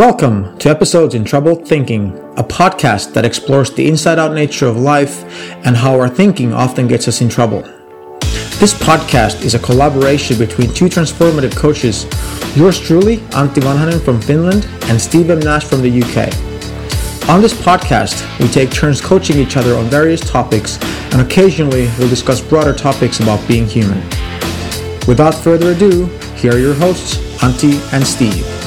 Welcome to Episodes in Troubled Thinking, a podcast that explores the inside out nature of life and how our thinking often gets us in trouble. This podcast is a collaboration between two transformative coaches, yours truly, Antti Vanhanen from Finland and Steve M. Nash from the UK. On this podcast, we take turns coaching each other on various topics and occasionally we'll discuss broader topics about being human. Without further ado, here are your hosts, Antti and Steve.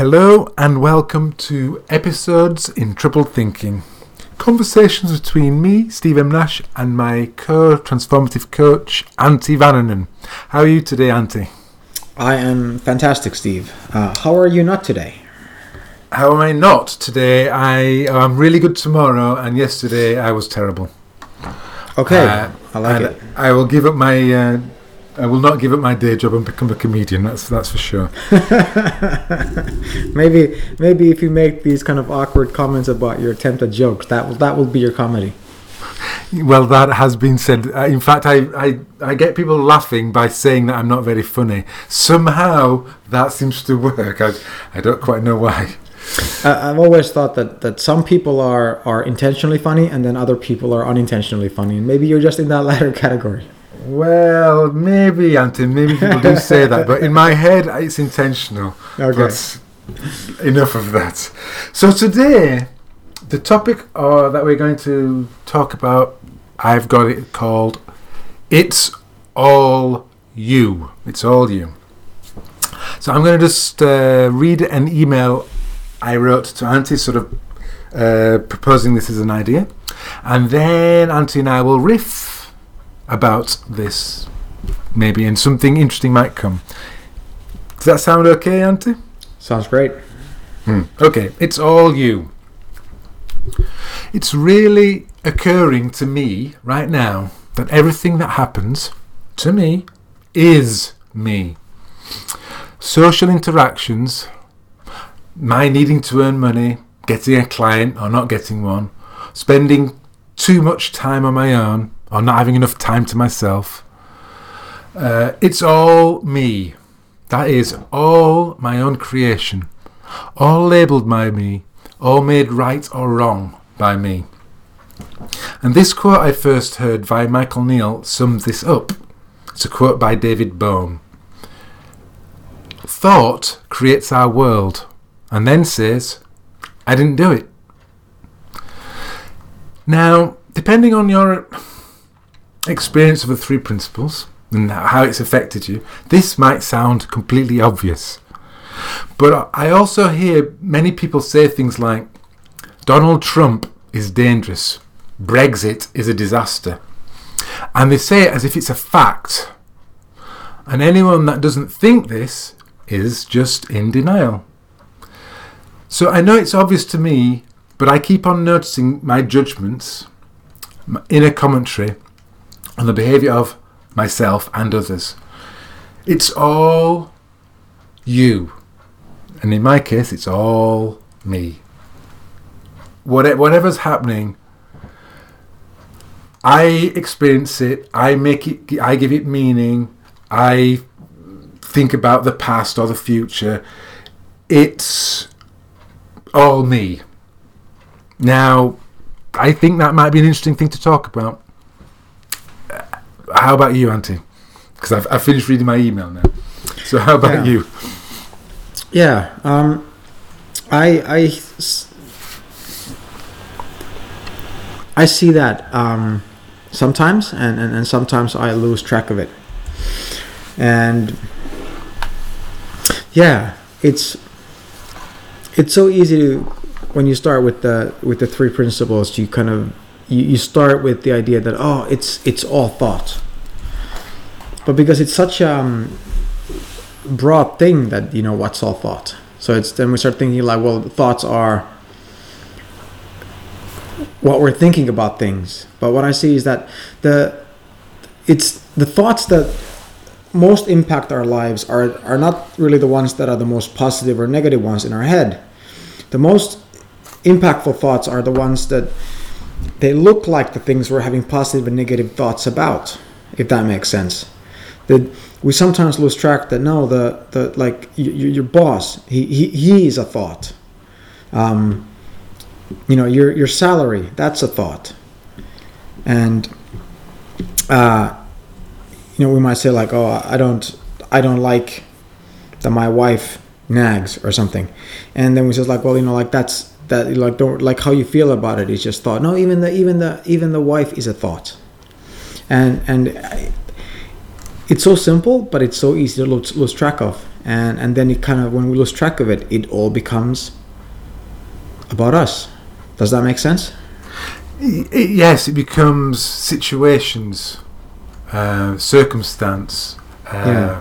Hello and welcome to episodes in Troubled Thinking. Conversations between me, Steve M. Nash, and my co-transformative coach, Antti Vanhanen. How are you today, Antti? I am fantastic, Steve. Uh, how are you not today? How am I not today? I am really good tomorrow, and yesterday I was terrible. Okay, Uh, I like it. I will give up my. Uh, I will not give up my day job and become a comedian. That's that's for sure. maybe, maybe if you make these kind of awkward comments about your attempt at jokes, that will that will be your comedy. Well, that has been said. Uh, in fact, I, I, I get people laughing by saying that I'm not very funny. Somehow that seems to work. I, I don't quite know why. I've always thought that, that some people are, are intentionally funny and then other people are unintentionally funny. And maybe you're just in that latter category. Well, maybe, Antti, maybe people do say that, but in my head, it's intentional. Okay. But enough of that. So today, the topic uh, that we're going to talk about, I've got it called "It's All You." It's all you. So I'm going to just uh, read an email I wrote to Antti, sort of uh, proposing this as an idea, and then Antti and I will riff about this, maybe, and something interesting might come. Does that sound okay, Antti? Sounds great. Hmm. Okay, it's all you. It's really occurring to me right now that everything that happens to me is me. Social interactions, my needing to earn money, getting a client or not getting one, spending too much time on my own or not having enough time to myself. Uh, it's all me. That is all my own creation all labelled by me, all made right or wrong by me. And this quote I first heard by Michael Neill sums this up. It's a quote by David Bohm. Thought creates our world, and then says, I didn't do it. Now, depending on your experience of the three principles and how it's affected you, this might sound completely obvious. But I also hear many people say things like Donald Trump is dangerous, Brexit is a disaster. And they say it as if it's a fact. And anyone that doesn't think this is just in denial. So I know it's obvious to me, but I keep on noticing my judgments, my inner commentary the behaviour of myself and others. It's all you. And in my case, it's all me. Whatever's happening, I experience it. I make it. I give it meaning. I think about the past or the future. It's all me. Now, I think that might be an interesting thing to talk about. How about you, Antti? Because I've, I've finished reading my email now. So how about Yeah. you? Yeah. Um, I, I, I see that um, sometimes, and, and and sometimes I lose track of it. And yeah, it's it's so easy to when you start with the with the three principles. You kind of you, you start with the idea that oh, it's it's all thought. But because it's such um broad thing that you know what's all thought. So it's then we start thinking like well thoughts are what we're thinking about things. But what i see is that the it's the thoughts that most impact our lives are are not really the ones that are the most positive or negative ones in our head. The most impactful thoughts are the ones that they look like the things we're having positive and negative thoughts about, if that makes sense. That we sometimes lose track that no, the the like your boss, he he, he is a thought. Um, you know, your your salary, that's a thought, and uh, you know, we might say like, oh, I don't I don't like that my wife nags or something, and then we says like, well, you know, like that's that like don't like how you feel about it is just thought. No, even the even the even the wife is a thought, and and I- it's so simple, but it's so easy to lose, lose track of, and and then it kind of when we lose track of it, it all becomes about us. Does that make sense? Yes, it becomes situations, uh, circumstance, uh, Yeah.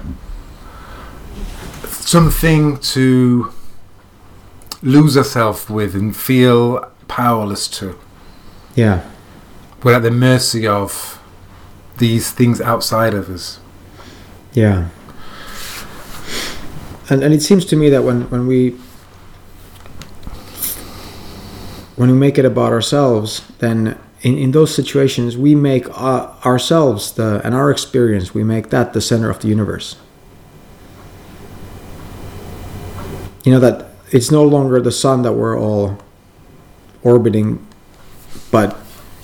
something to lose ourselves with and feel powerless to. Yeah, We're at the mercy of these things outside of us. yeah. And and it seems to me that when when we when we make it about ourselves, then in, in those situations we make uh, ourselves the and our experience we make that the center of the universe. You know that it's no longer the sun that we're all orbiting, but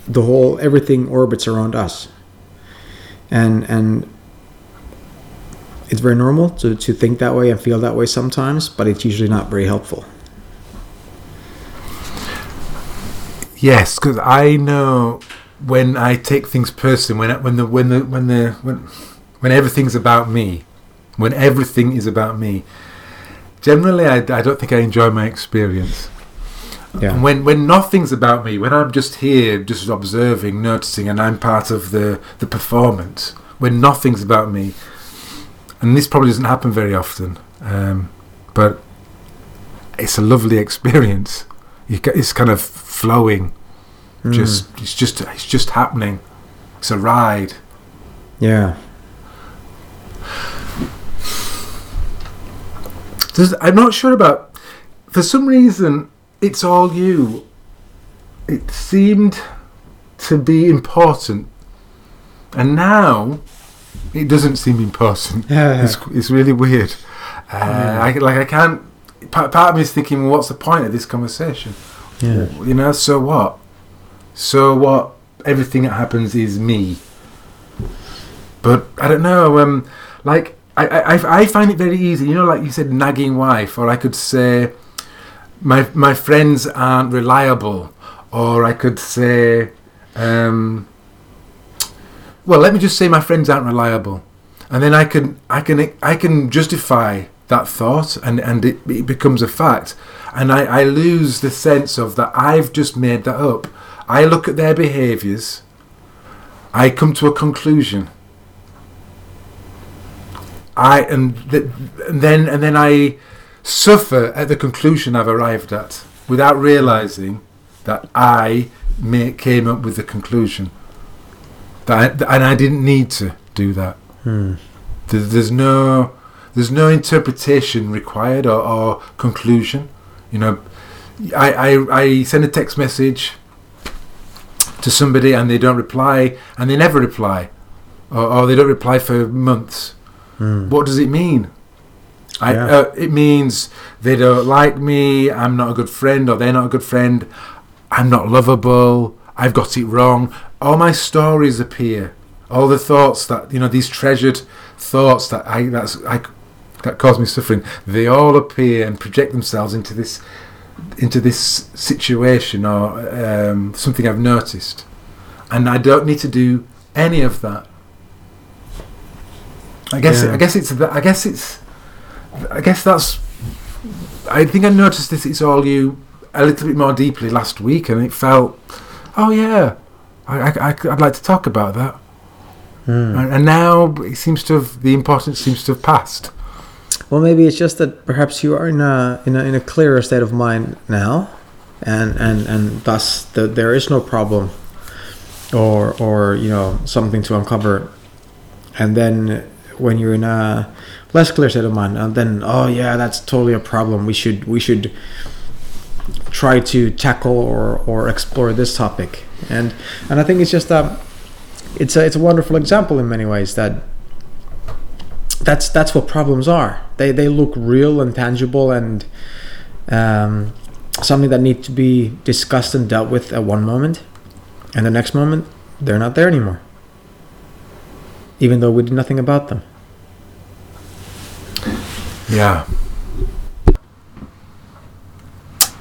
the whole everything orbits around us. And and it's very normal to, to think that way and feel that way sometimes, but it's usually not very helpful. Yes, because I know when I take things personally, when when the when the when the when when everything's about me, when everything is about me. Generally, I, I don't think I enjoy my experience. Yeah. And when when nothing's about me, when I'm just here, just observing, noticing, and I'm part of the the performance. When nothing's about me, and this probably doesn't happen very often, um, but it's a lovely experience. You get, it's kind of flowing, Mm. just it's just it's just happening. It's a ride. yeah. There's, I'm not sure about. For some reason, it's all you. It seemed to be important, and now it doesn't seem important. Yeah. It's, it's really weird. Uh, I, like I can't. Part, part of me is thinking, well, what's the point of this conversation? Yeah. You know, so what? So what? Everything that happens is me. But I don't know. Um, like I, I, I find it very easy. You know, like you said, nagging wife, or I could say, my my friends aren't reliable, or I could say, um, well, let me just say my friends aren't reliable, and then I can I can I can justify that thought, and and it, it becomes a fact, and I, I lose the sense of that I've just made that up. I look at their behaviours, I come to a conclusion. I and, th- and then and then I suffer at the conclusion I've arrived at without realizing that I ma- came up with the conclusion. That I, and I didn't need to do that. Hmm. There- There's no there's no interpretation required or, or conclusion. You know, I, I I send a text message to somebody and they don't reply and they never reply, or, or they don't reply for months. Hmm. What does it mean? I, Yeah. uh, it means they don't like me. I'm not a good friend, or they're not a good friend. I'm not lovable. I've got it wrong. All my stories appear. All the thoughts that you know, these treasured thoughts that I that's I that cause me suffering. They all appear and project themselves into this into this situation or um, something I've noticed, and I don't need to do any of that. I guess Yeah. I guess it's that- I guess it's I guess that's I think I noticed this it's all you a little bit more deeply last week and it felt oh yeah I, would like to talk about that Hmm. and, and now it seems to have the importance seems to have passed Well, maybe it's just that perhaps you are in a in a, in a clearer state of mind now, and and and thus the, there is no problem, or or you know something to uncover, and then when you're in a less clear state of mind, and then oh yeah, that's totally a problem. We should we should try to tackle or or explore this topic, and and I think it's just um, it's a it's a wonderful example in many ways that that's that's what problems are. They they look real and tangible and um, something that need to be discussed and dealt with at one moment, and the next moment they're not there anymore. Even though we did nothing about them. Yeah.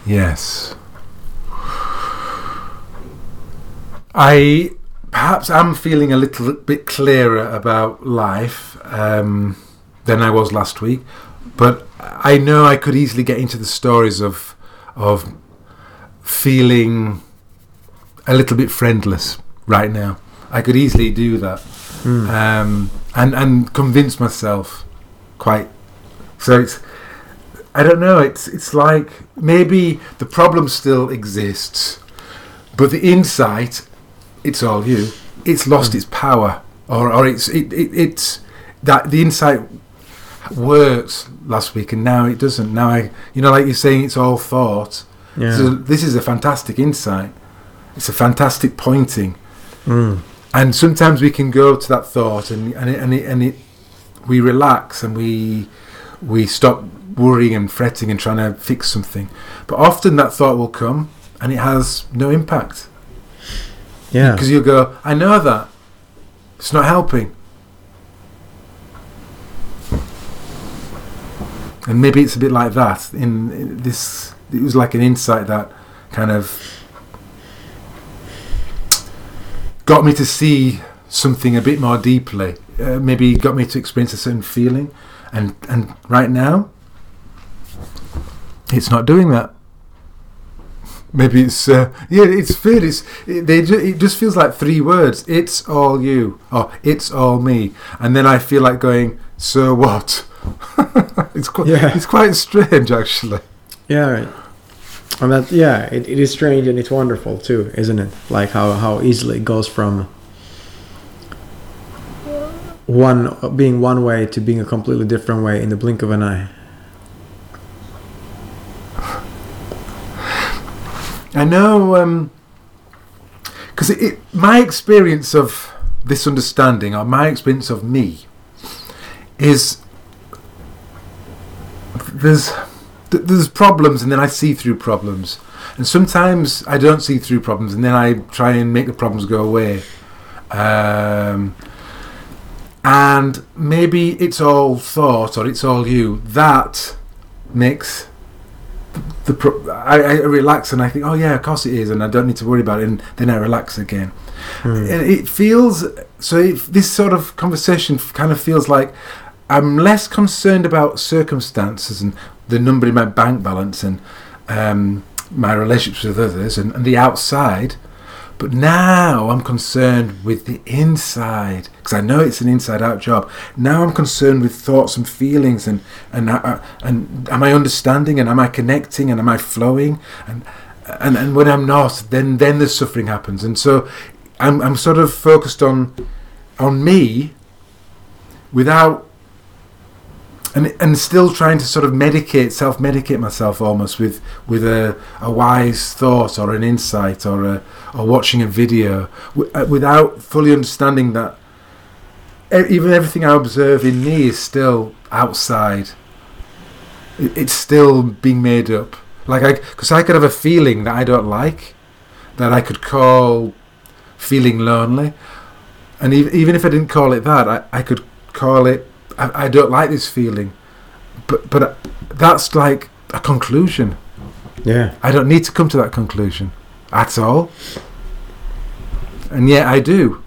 Yes. I perhaps am feeling a little bit clearer about life um, than I was last week, but I know I could easily get into the stories of of feeling a little bit friendless right now. I could easily do that, Mm. um, and and convince myself quite. So it's I don't know. It's it's like maybe the problem still exists, but the insight, it's all you. It's lost its power, or or it's it, it it's that the insight works last week and now it doesn't. Now I you know like you're saying it's all thought. Yeah. So this is a fantastic insight. It's a fantastic pointing, Mm. And sometimes we can go to that thought and and it, and it, and it we relax and we we stop worrying and fretting and trying to fix something. But often that thought will come and it has no impact Yeah. because you'll go, I know that it's not helping. And maybe it's a bit like that. In, in this, it was like an insight that kind of got me to see something a bit more deeply. Uh, maybe got me to experience a certain feeling, and and right now, it's not doing that. Maybe it's uh, yeah, it's fair. It's it, they ju- it just feels like three words. It's all you, or it's all me, and then I feel like going. So what? it's quite Yeah. it's quite strange actually. Yeah, right. And that, yeah, it, it is strange and it's wonderful too, isn't it? Like how, how easily it goes from one being one way to being a completely different way in the blink of an eye. I know, um, because it, it, my experience of this understanding, or my experience of me, is there's th- there's problems, and then I see through problems, and sometimes I don't see through problems, and then I try and make the problems go away. Um, and maybe it's all thought or it's all you. That makes the pro- I, I relax and I think, oh yeah, of course it is, and I don't need to worry about it, and then I relax again. And it feels so. It, this sort of conversation kind of feels like I'm less concerned about circumstances and the number in my bank balance and um, my relationships with others and, and the outside. But now I'm concerned with the inside because I know it's an inside-out job. Now I'm concerned with thoughts and feelings and and uh, and am I understanding and am I connecting and am I flowing and and and when I'm not, then then the suffering happens. And so I'm I'm sort of focused on on me without and and still trying to sort of medicate, self-medicate myself almost with with a, a wise thought or an insight or a or watching a video w- uh, without fully understanding that even everything I observe in me is still outside. It's still being made up. Like I, because I could have a feeling that I don't like, that I could call feeling lonely, and ev- even if I didn't call it that, I, I could call it I, I don't like this feeling, but but that's like a conclusion. Yeah. I don't need to come to that conclusion at all, and yet I do.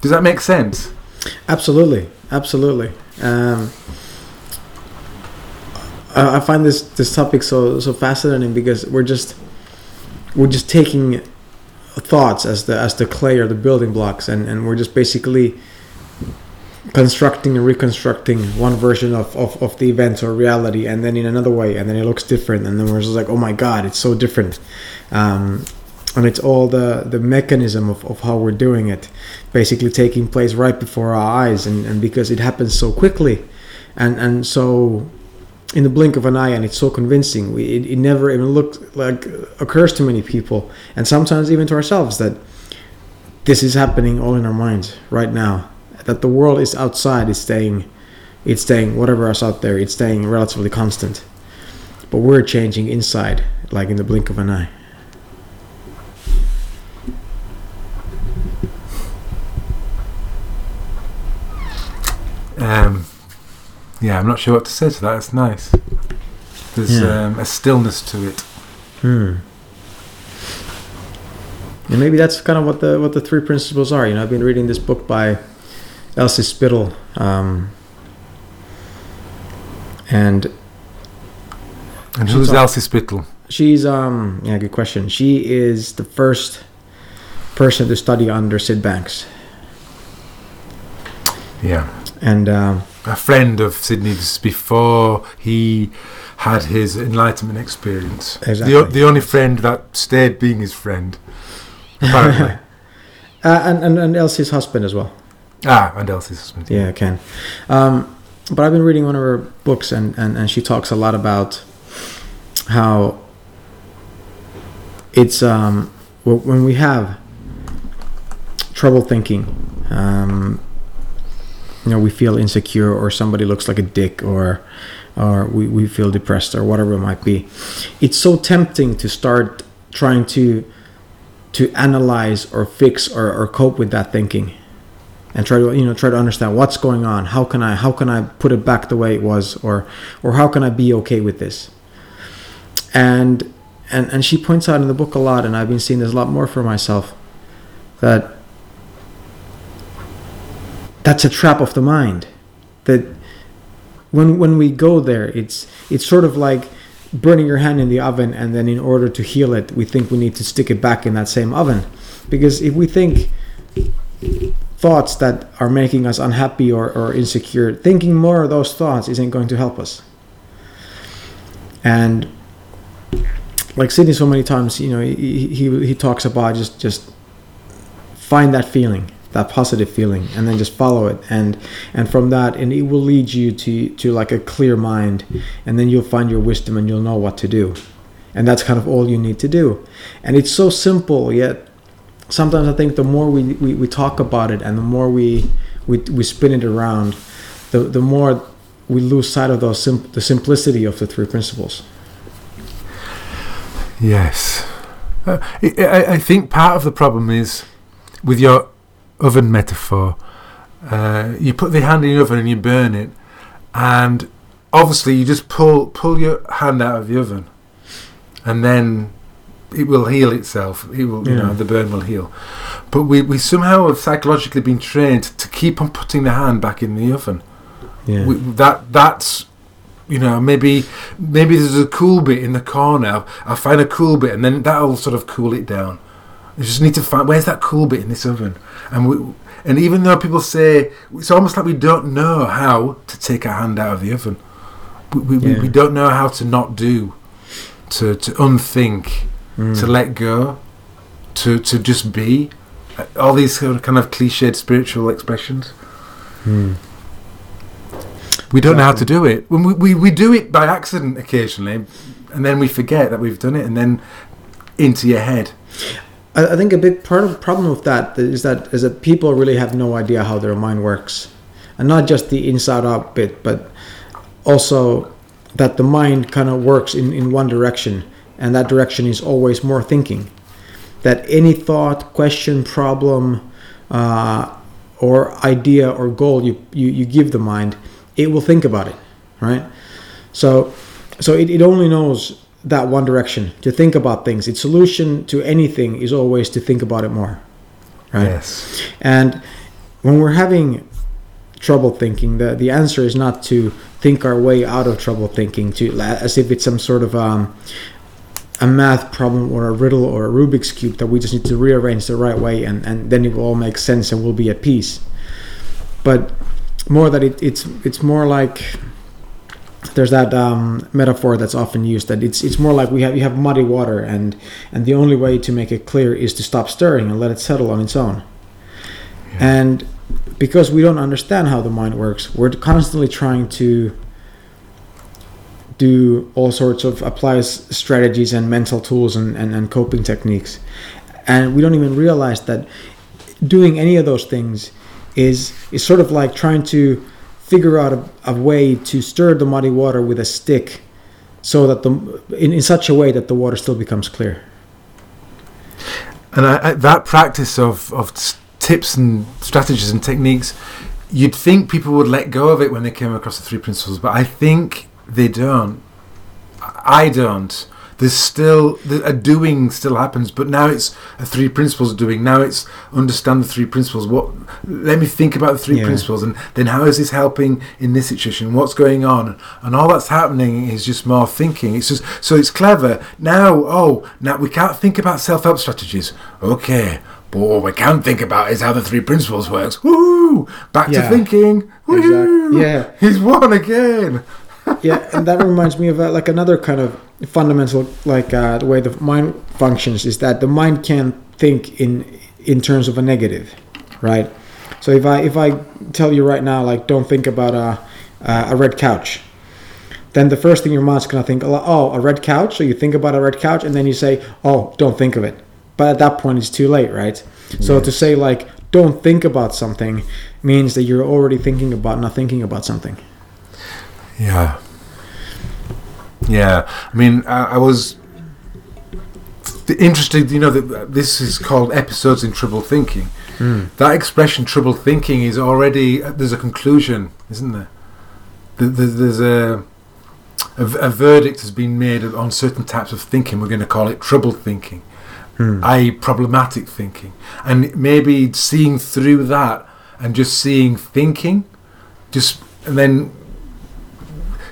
Does that make sense? Absolutely, absolutely. Um, I, I find this this topic so so fascinating because we're just we're just taking thoughts as the as the clay or the building blocks, and and we're just basically constructing and reconstructing one version of, of, of the events or reality and then in another way and then it looks different and then we're just like oh my god it's so different um, and it's all the the mechanism of, of how we're doing it basically taking place right before our eyes and, and because it happens so quickly and and so in the blink of an eye and it's so convincing we, it, it never even looks like occurs to many people and sometimes even to ourselves that this is happening all in our minds right now. That the world is outside is staying, it's staying whatever else out there. It's staying relatively constant, but we're changing inside, like in the blink of an eye. Um, yeah, I'm not sure what to say to that. It's nice. There's Yeah. um, a stillness to it. Hmm. And maybe that's kind of what the what the three principles are. You know, I've been reading this book by Elsie Spittle, um, and And who's Elsie Spittle? she's um yeah, good question. She is the first person to study under Syd Banks, Yeah. and um, A friend of Sydney's before he had his enlightenment experience. Exactly. The, the only friend that stayed being his friend, apparently. uh, and, and and Elsie's husband as well. Ah, Elsie's husband. Yeah, Ken. Um, but I've been reading one of her books, and, and, and she talks a lot about how it's um, when we have trouble thinking, um, you know, we feel insecure, or somebody looks like a dick, or or we, we feel depressed, or whatever it might be. It's so tempting to start trying to to analyze or fix or, or cope with that thinking and try to you know try to understand what's going on how can i how can i put it back the way it was or or how can i be okay with this? And and and she points out in the book a lot and i've been seeing this a lot more for myself that that's a trap of the mind. That when when we go there it's it's sort of like burning your hand in the oven and then in order to heal it we think we need to stick it back in that same oven. Because if we think thoughts that are making us unhappy or, or insecure, thinking more of those thoughts isn't going to help us. And like Sydney, so many times, you know, he, he, he talks about just just find that feeling, that positive feeling, and then just follow it, and and from that, and it will lead you to to like a clear mind, and then you'll find your wisdom and you'll know what to do, and that's kind of all you need to do, and it's so simple yet sometimes I think the more we, we, we talk about it and the more we, we, we spin it around, the, the more we lose sight of those sim- the simplicity of the three principles. Yes. Uh, I, I think part of the problem is with your oven metaphor. Uh, you put the hand in the oven and you burn it, and obviously you just pull pull your hand out of the oven, and then it will heal itself. It will, you know, the burn will heal. But we, we somehow have psychologically been trained to keep on putting the hand back in the oven. Yeah. We, that that's you know maybe maybe there's a cool bit in the corner. I'll find a cool bit, and then that'll sort of cool it down. You just need to find where's that cool bit in this oven, and we, and even though people say it's almost like we don't know how to take our hand out of the oven, we we, we, Yeah. we don't know how to not do, to to unthink, Mm. to let go, to to just be. All these kind of cliched spiritual expressions. Mm. We don't know how to do it. When we, we, we do it by accident occasionally, and then we forget that we've done it, and then into your head. I, I think a big part of the problem with that is that is that people really have no idea how their mind works, and not just the inside out bit, but also that the mind kind of works in, in one direction, and that direction is always more thinking. That any thought, question, problem, uh, or idea or goal you, you, you give the mind, it will think about it, right? So, so it, it only knows that one direction to think about things. Its solution to anything is always to think about it more, right? Yes. And when we're having trouble thinking, the, the answer is not to think our way out of trouble thinking, to as if it's some sort of um, a math problem or a riddle or a Rubik's cube that we just need to rearrange the right way, and, and then it will all make sense and we'll be at peace. But more that it, it's it's more like there's that um, metaphor that's often used that it's it's more like we have you have muddy water and and the only way to make it clear is to stop stirring and let it settle on its own. And because we don't understand how the mind works, we're constantly trying to do all sorts of apply s- strategies and mental tools and, and, and coping techniques. And we don't even realize that doing any of those things is is sort of like trying to figure out a, a way to stir the muddy water with a stick so that the in, in such a way that the water still becomes clear And I, I, that practice of, of tips and strategies and techniques, you'd think people would let go of it when they came across the three principles, but I think they don't. I don't. There's still a doing still happens, but now it's a three principles doing. Now it's understand the three principles. What? Let me think about the three Yeah. principles, and then how is this helping in this situation? What's going on? And all that's happening is just more thinking. It's just so it's clever now. Oh, now we can't think about self help strategies. Okay. But what we can think about is how the three principles works. Woo! Back Yeah. to thinking. Woo! Yeah. He's won again. Yeah and that reminds me of uh, like another kind of fundamental like uh, the way the mind functions is that the mind can't think in in terms of a negative right? So if i if i tell you right now like don't think about a a red couch then the first thing your mind's gonna think oh a red couch? So you think about a red couch? And then you say oh don't think of it. But at that point it's too late right? So to say like don't think about something means that you're already thinking about not thinking about something. Yeah. Yeah. I mean, I, I was th- interested, you know, that this is called episodes in trouble thinking. Hmm. That expression, trouble thinking, is already, there's a conclusion, isn't there? Th- th- There's a, a, a verdict has been made on certain types of thinking. We're going to call it troubled thinking, hmm. i.e., problematic thinking. And maybe seeing through that and just seeing thinking, just, and then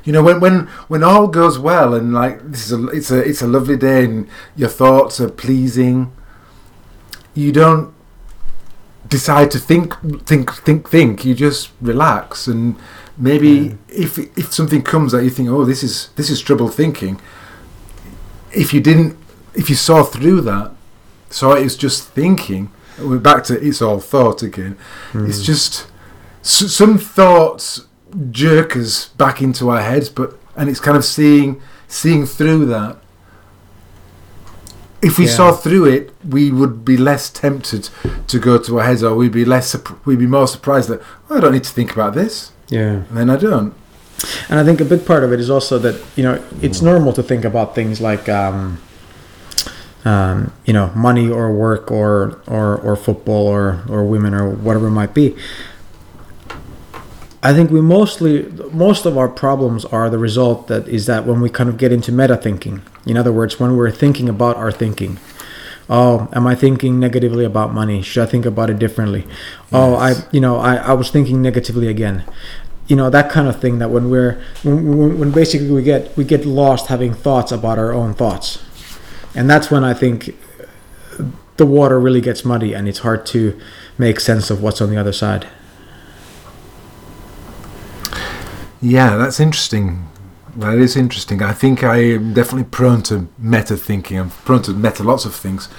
you know when when when all goes well and like this is a it's a it's a lovely day and your thoughts are pleasing you don't decide to think think think think. You just relax and maybe if if something comes that you think oh this is this is trouble thinking if you didn't if you saw through that saw it as just thinking we're back to it's all thought again. It's hmm. just s- some thoughts jerk us back into our heads but and it's kind of seeing seeing through that if we Yeah. saw through it we would be less tempted to go to our heads or we'd be less we'd be more surprised that well, I don't need to think about this yeah and then I don't And I think a big part of it is also that you know it's normal to think about things like um, um, you know money or work or or or football or or women or whatever it might be. I think we mostly most of our problems are the result that is that when we kind of get into meta thinking. In other words, when we're thinking about our thinking. Oh, am I thinking negatively about money? Should I think about it differently? Oh, I you know I, I was thinking negatively again you know that kind of thing that when we're when, when, when basically we get we get lost having thoughts about our own thoughts and that's when i think the water really gets muddy and it's hard to make sense of what's on the other side Yeah, that's interesting. That is interesting. I think I am definitely prone to meta thinking. I'm prone to meta lots of things.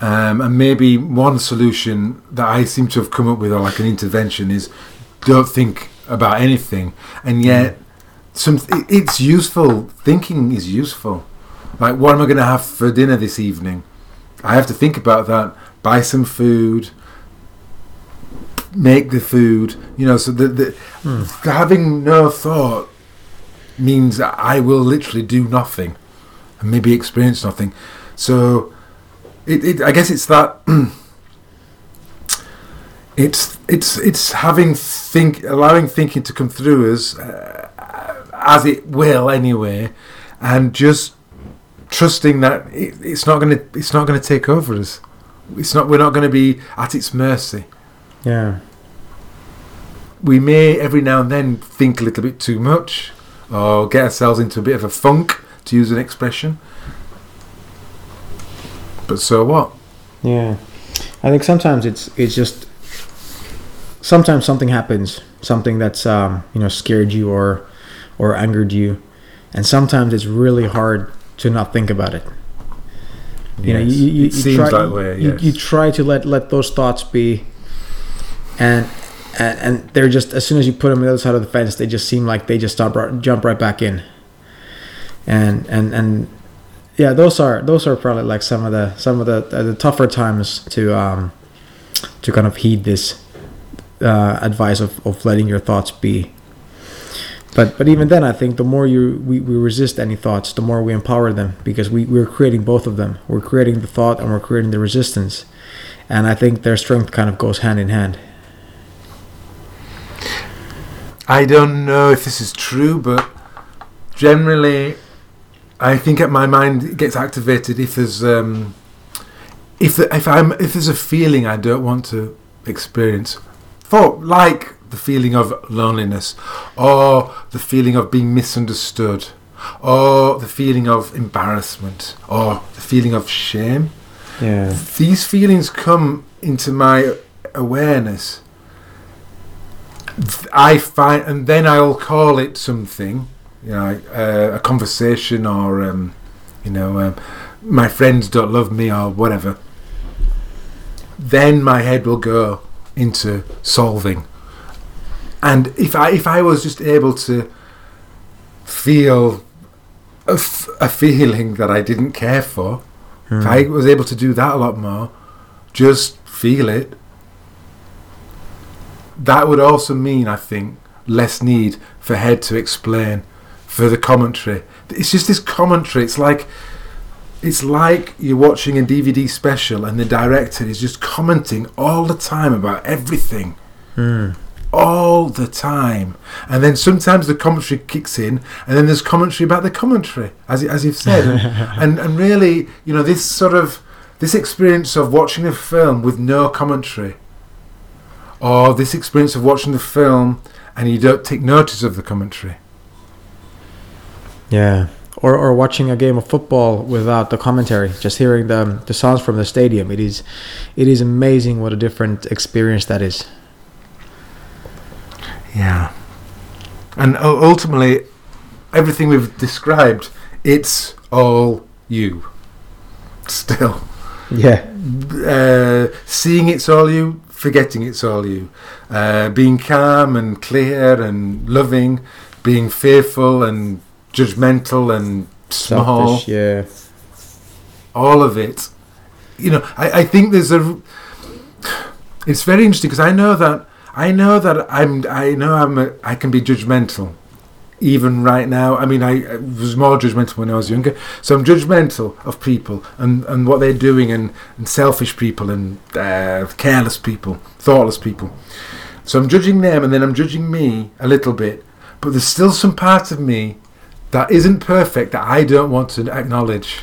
Um, and maybe one solution that I seem to have come up with, or like an intervention, is don't think about anything. And yet, some it's useful. Thinking is useful. Like, what am I going to have for dinner this evening? I have to think about that. Buy some food. Make the food. You know, so the, the having no thought means I will literally do nothing and maybe experience nothing. So, it, it I guess it's that. it's it's it's having think allowing thinking to come through us uh, as it will anyway, and just trusting that it, it's not going to it's not going to take over us. It's not we're not going to be at its mercy. Yeah we may every now and then think a little bit too much or get ourselves into a bit of a funk, to use an expression. But so what? yeah i think sometimes it's it's just sometimes something happens something that's um, you know scared you or or angered you and sometimes it's really hard to not think about it you know you, you, it you seems try, that way. you, you try to let let those thoughts be and, and and they're just as soon as you put them on the other side of the fence they just seem like they just right, jump right back in and and and yeah those are those are probably like some of the some of the uh, the tougher times to um to kind of heed this uh, advice of, of letting your thoughts be. But but even then, I think the more you we, we resist any thoughts, the more we empower them because we we're creating both of them. We're creating the thought and we're creating the resistance, and I think their strength kind of goes hand in hand. I don't know if this is true, but generally, I think my mind gets activated if there's um, if if I'm if there's a feeling I don't want to experience, for like the feeling of loneliness, or the feeling of being misunderstood, or the feeling of embarrassment, or the feeling of shame. Yeah. These feelings come into my awareness. I find, and then I'll call it something, you know, uh, a conversation, or um, you know, um, my friends don't love me, or whatever. Then my head will go into solving, and if I if I was just able to feel a, f- a feeling that I didn't care for, if I was able to do that a lot more, just feel it. That would also mean, I think, less need for head to explain, for the commentary. It's just this commentary. It's like it's like you're watching a DVD special and the director is just commenting all the time about everything. Hmm. All the time, and then sometimes the commentary kicks in, and then there's commentary about the commentary, as as you've said, and, and and really, you know, this sort of this experience of watching a film with no commentary, or this experience of watching the film and you don't take notice of the commentary. Yeah. Or, or watching a game of football without the commentary, just hearing the the sounds from the stadium. It is, it is amazing what a different experience that is. Yeah. And ultimately, everything we've described, it's all you. Still. Yeah. Uh, seeing it's all you, forgetting it's all you. Uh, being calm and clear and loving, being fearful and judgmental and small. Selfish. Yeah. all of it. You know, I, I think there's a. It's very interesting because I know that I know that I'm I know I'm a, I can be judgmental, even right now. I mean, I, I was more judgmental when I was younger, so I'm judgmental of people and, and what they're doing and, and selfish people and uh, careless people, thoughtless people. So I'm judging them and then I'm judging me a little bit, but there's still some part of me that isn't perfect that I don't want to acknowledge.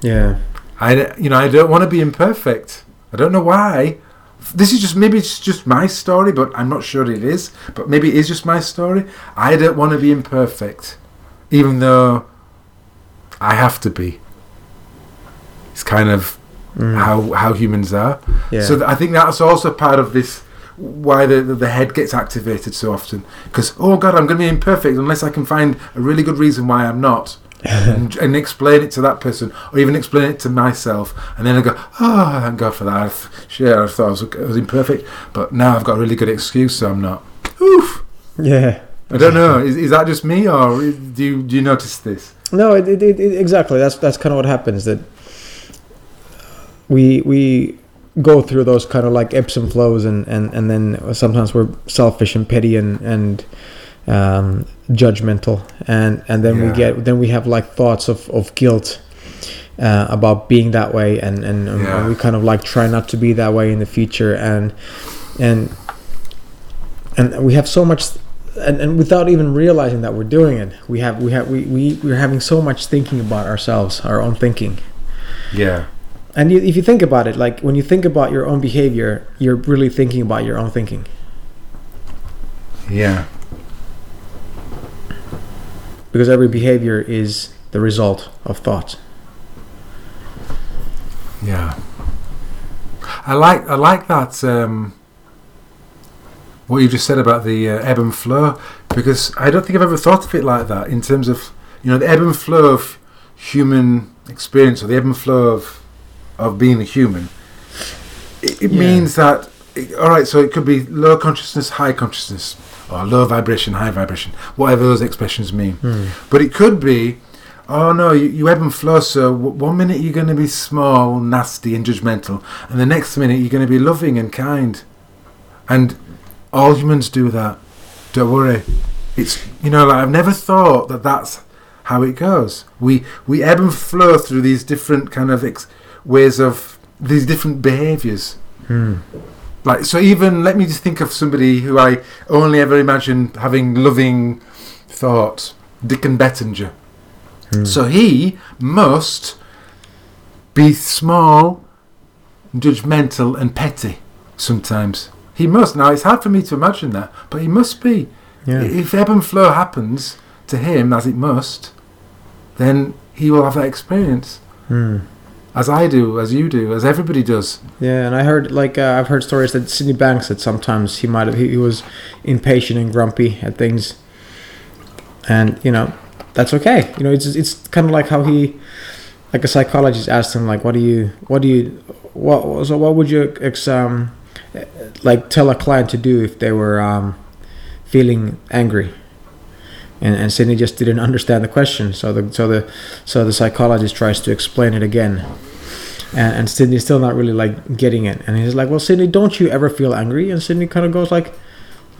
Yeah. I, you know, I don't want to be imperfect. I don't know why. This is just maybe it's just my story, but I'm not sure it is. But maybe it is just my story. I don't want to be imperfect, even though I have to be. It's kind of Mm. how how humans are. Yeah. So th- I think that's also part of this why the the, the head gets activated so often. Because oh god, I'm going to be imperfect unless I can find a really good reason why I'm not. And, and explain it to that person, or even explain it to myself, and then I go, ah, "Oh, thank God for that." Sure, I thought I was, I was imperfect, but now I've got a really good excuse, so I'm not. Oof! yeah. I don't know. Is, is that just me, or do you do you notice this? No, it, it, it, it- exactly. That's that's kind of what happens. That we we go through those kind of like ebbs and flows, and and and then sometimes we're selfish and petty and and um, judgmental, and and then Yeah. we get then we have like thoughts of of guilt. Uh, about being that way and, and, and Yeah. we kind of like try not to be that way in the future and and and we have so much and, and without even realizing that we're doing it we have we have we, we we're having so much thinking about ourselves our own thinking Yeah, and you, if you think about it like when you think about your own behavior you're really thinking about your own thinking yeah, because every behavior is the result of thoughts yeah. I like I like that. Um, what you just said about the uh, ebb and flow, because I don't think I've ever thought of it like that in terms of you know the ebb and flow of human experience or the ebb and flow of of being a human. It, it Yeah. means that it- all right. So it could be low consciousness, high consciousness, or low vibration, high vibration, whatever those expressions mean. But it could be, oh no, you, you ebb and flow. So w- one minute you're going to be small, nasty, and judgmental, and the next minute you're going to be loving and kind. And all humans do that. Don't worry. It's you know like I've never thought that that's how it goes. We we ebb and flow through these different kind of ex- ways of these different behaviours. Hmm. Like so, even let me just think of somebody who I only ever imagine having loving thoughts. Dicken Bettinger. Hmm. So he must be small, judgmental, and petty sometimes. He must. Now, it's hard for me to imagine that, but he must be. yeah. If ebb and flow happens to him, as it must, then he will have that experience. Hmm. As I do, as you do, as everybody does. Yeah, and I heard like uh, I've heard stories that Sydney Banks that sometimes he might have he, he was impatient and grumpy at things, and you know that's okay. You know it's it's kind of like how he, like a psychologist asked him like what do you what do you what so what would you ex, um like tell a client to do if they were um feeling angry. And, and Sydney just didn't understand the question, so the so the so the psychologist tries to explain it again, and, and Sydney's still not really like getting it. And he's like, "Well, Sydney, don't you ever feel angry?" And Sydney kind of goes like,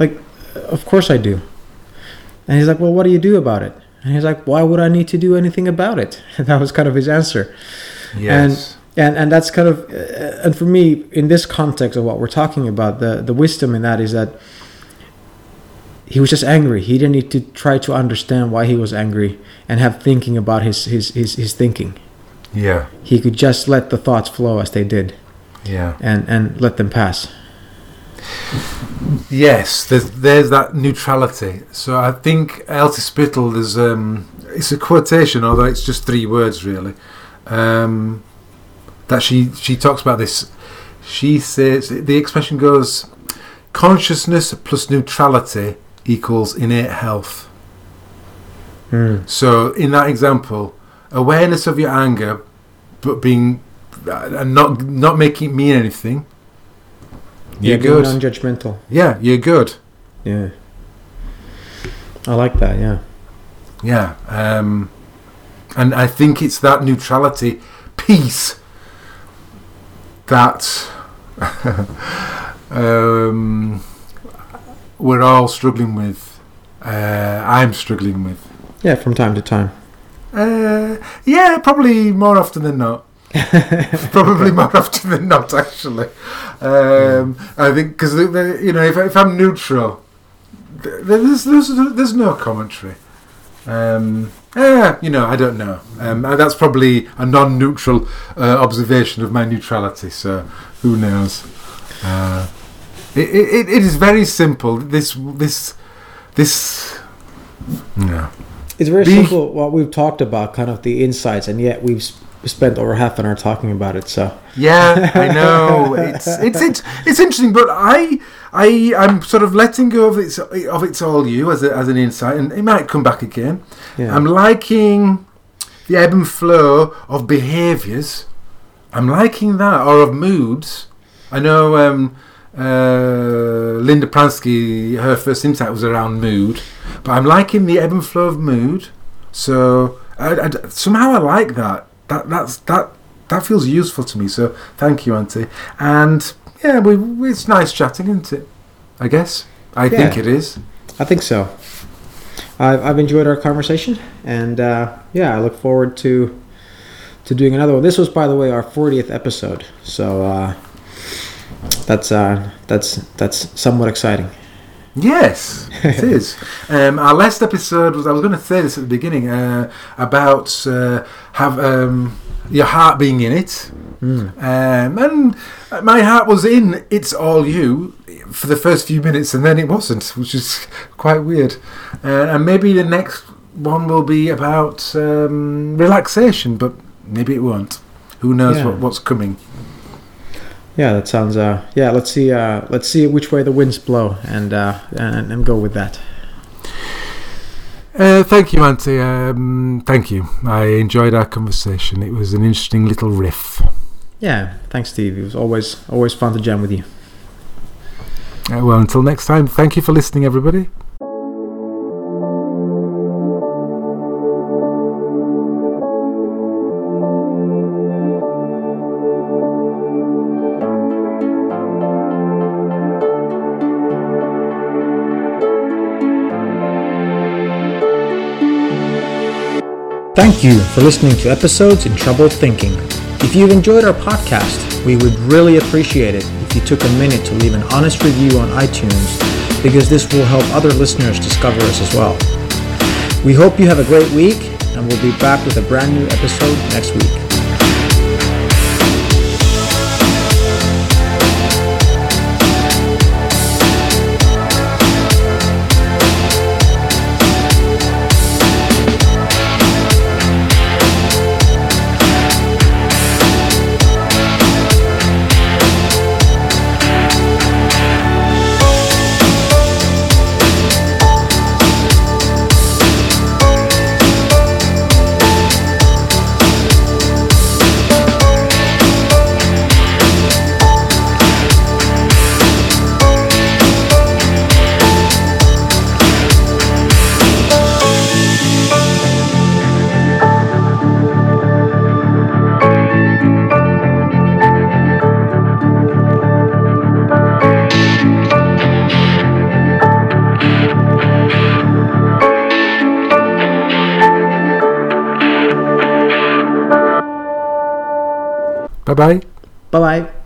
"Like, of course I do." And he's like, "Well, what do you do about it?" And he's like, "Why would I need to do anything about it?" And that was kind of his answer. Yes. And and and that's kind of uh, and for me in this context of what we're talking about, the the wisdom in that is that he was just angry. He didn't need to try to understand why he was angry and have thinking about his his his, his thinking. yeah. He could just let the thoughts flow as they did Yeah. and and let them pass. Yes, there's there's that neutrality. So I think Elsie Spittle, there's um, it's a quotation, although it's just three words really. Um, that she she talks about this. She says the expression goes, consciousness plus neutrality equals innate health. Hmm. So in that example, awareness of your anger, but being uh, and not not making it mean anything. You're yeah, good. non-judgmental. yeah, you're good. Yeah, I like that. Yeah, Yeah, um, and I think it's that neutrality piece that um, we're all struggling with. Uh, I'm struggling with. yeah. From time to time. Uh, yeah, probably more often than not. probably more often than not, actually. Um, I think because you know, if, if I'm neutral, there's there's, there's no commentary. Um, eh, you know, I don't know. Um, that's probably a non-neutral uh, observation of my neutrality. So who knows? Uh, it, it, it is very simple. This this this. No. It's very simple what we've talked about, kind of the insights, and yet we've spent over half an hour talking about it. So Yeah, I know. It's it's it's it's interesting, but I I I'm sort of letting go of it's of it's all you as a, as an insight, and it might come back again. yeah, I'm liking the ebb and flow of behaviours. I'm liking that, or of moods. I know um, uh, Linda Pransky, her first insight was around mood, but I'm liking the ebb and flow of mood. So I, I- somehow I like that. That that's that that feels useful to me. So thank you, Antti. And yeah, we, it's nice chatting, isn't it? I guess I think it is. I think so. I've, I've enjoyed our conversation, and uh, yeah, I look forward to to doing another one. This was, by the way, our 40th episode, so uh, that's uh, that's that's somewhat exciting. Yes, it is. Um, our last episode was, I was going to say this at the beginning, uh, about uh, have um, your heart being in it. Mm. Um, and my heart was in It's All You for the first few minutes, and then it wasn't, which is quite weird. Uh, and maybe the next one will be about um, relaxation, but maybe it won't. Who knows Yeah. what, what's coming? Yeah, that sounds. Uh, yeah, let's see. Uh, let's see which way the winds blow, and uh, and, and go with that. Uh, thank you, Antti. Um, thank you. I enjoyed our conversation. It was an interesting little riff. Yeah, thanks, Steve. It was always always fun to jam with you. Uh, well, until next time, thank you for listening, everybody. Thank you for listening to episodes in Troubled Thinking. If you've enjoyed our podcast, we would really appreciate it if you took a minute to leave an honest review on iTunes because this will help other listeners discover us as well. We hope you have a great week and we'll be back with a brand new episode next week. Bye bye. Bye bye.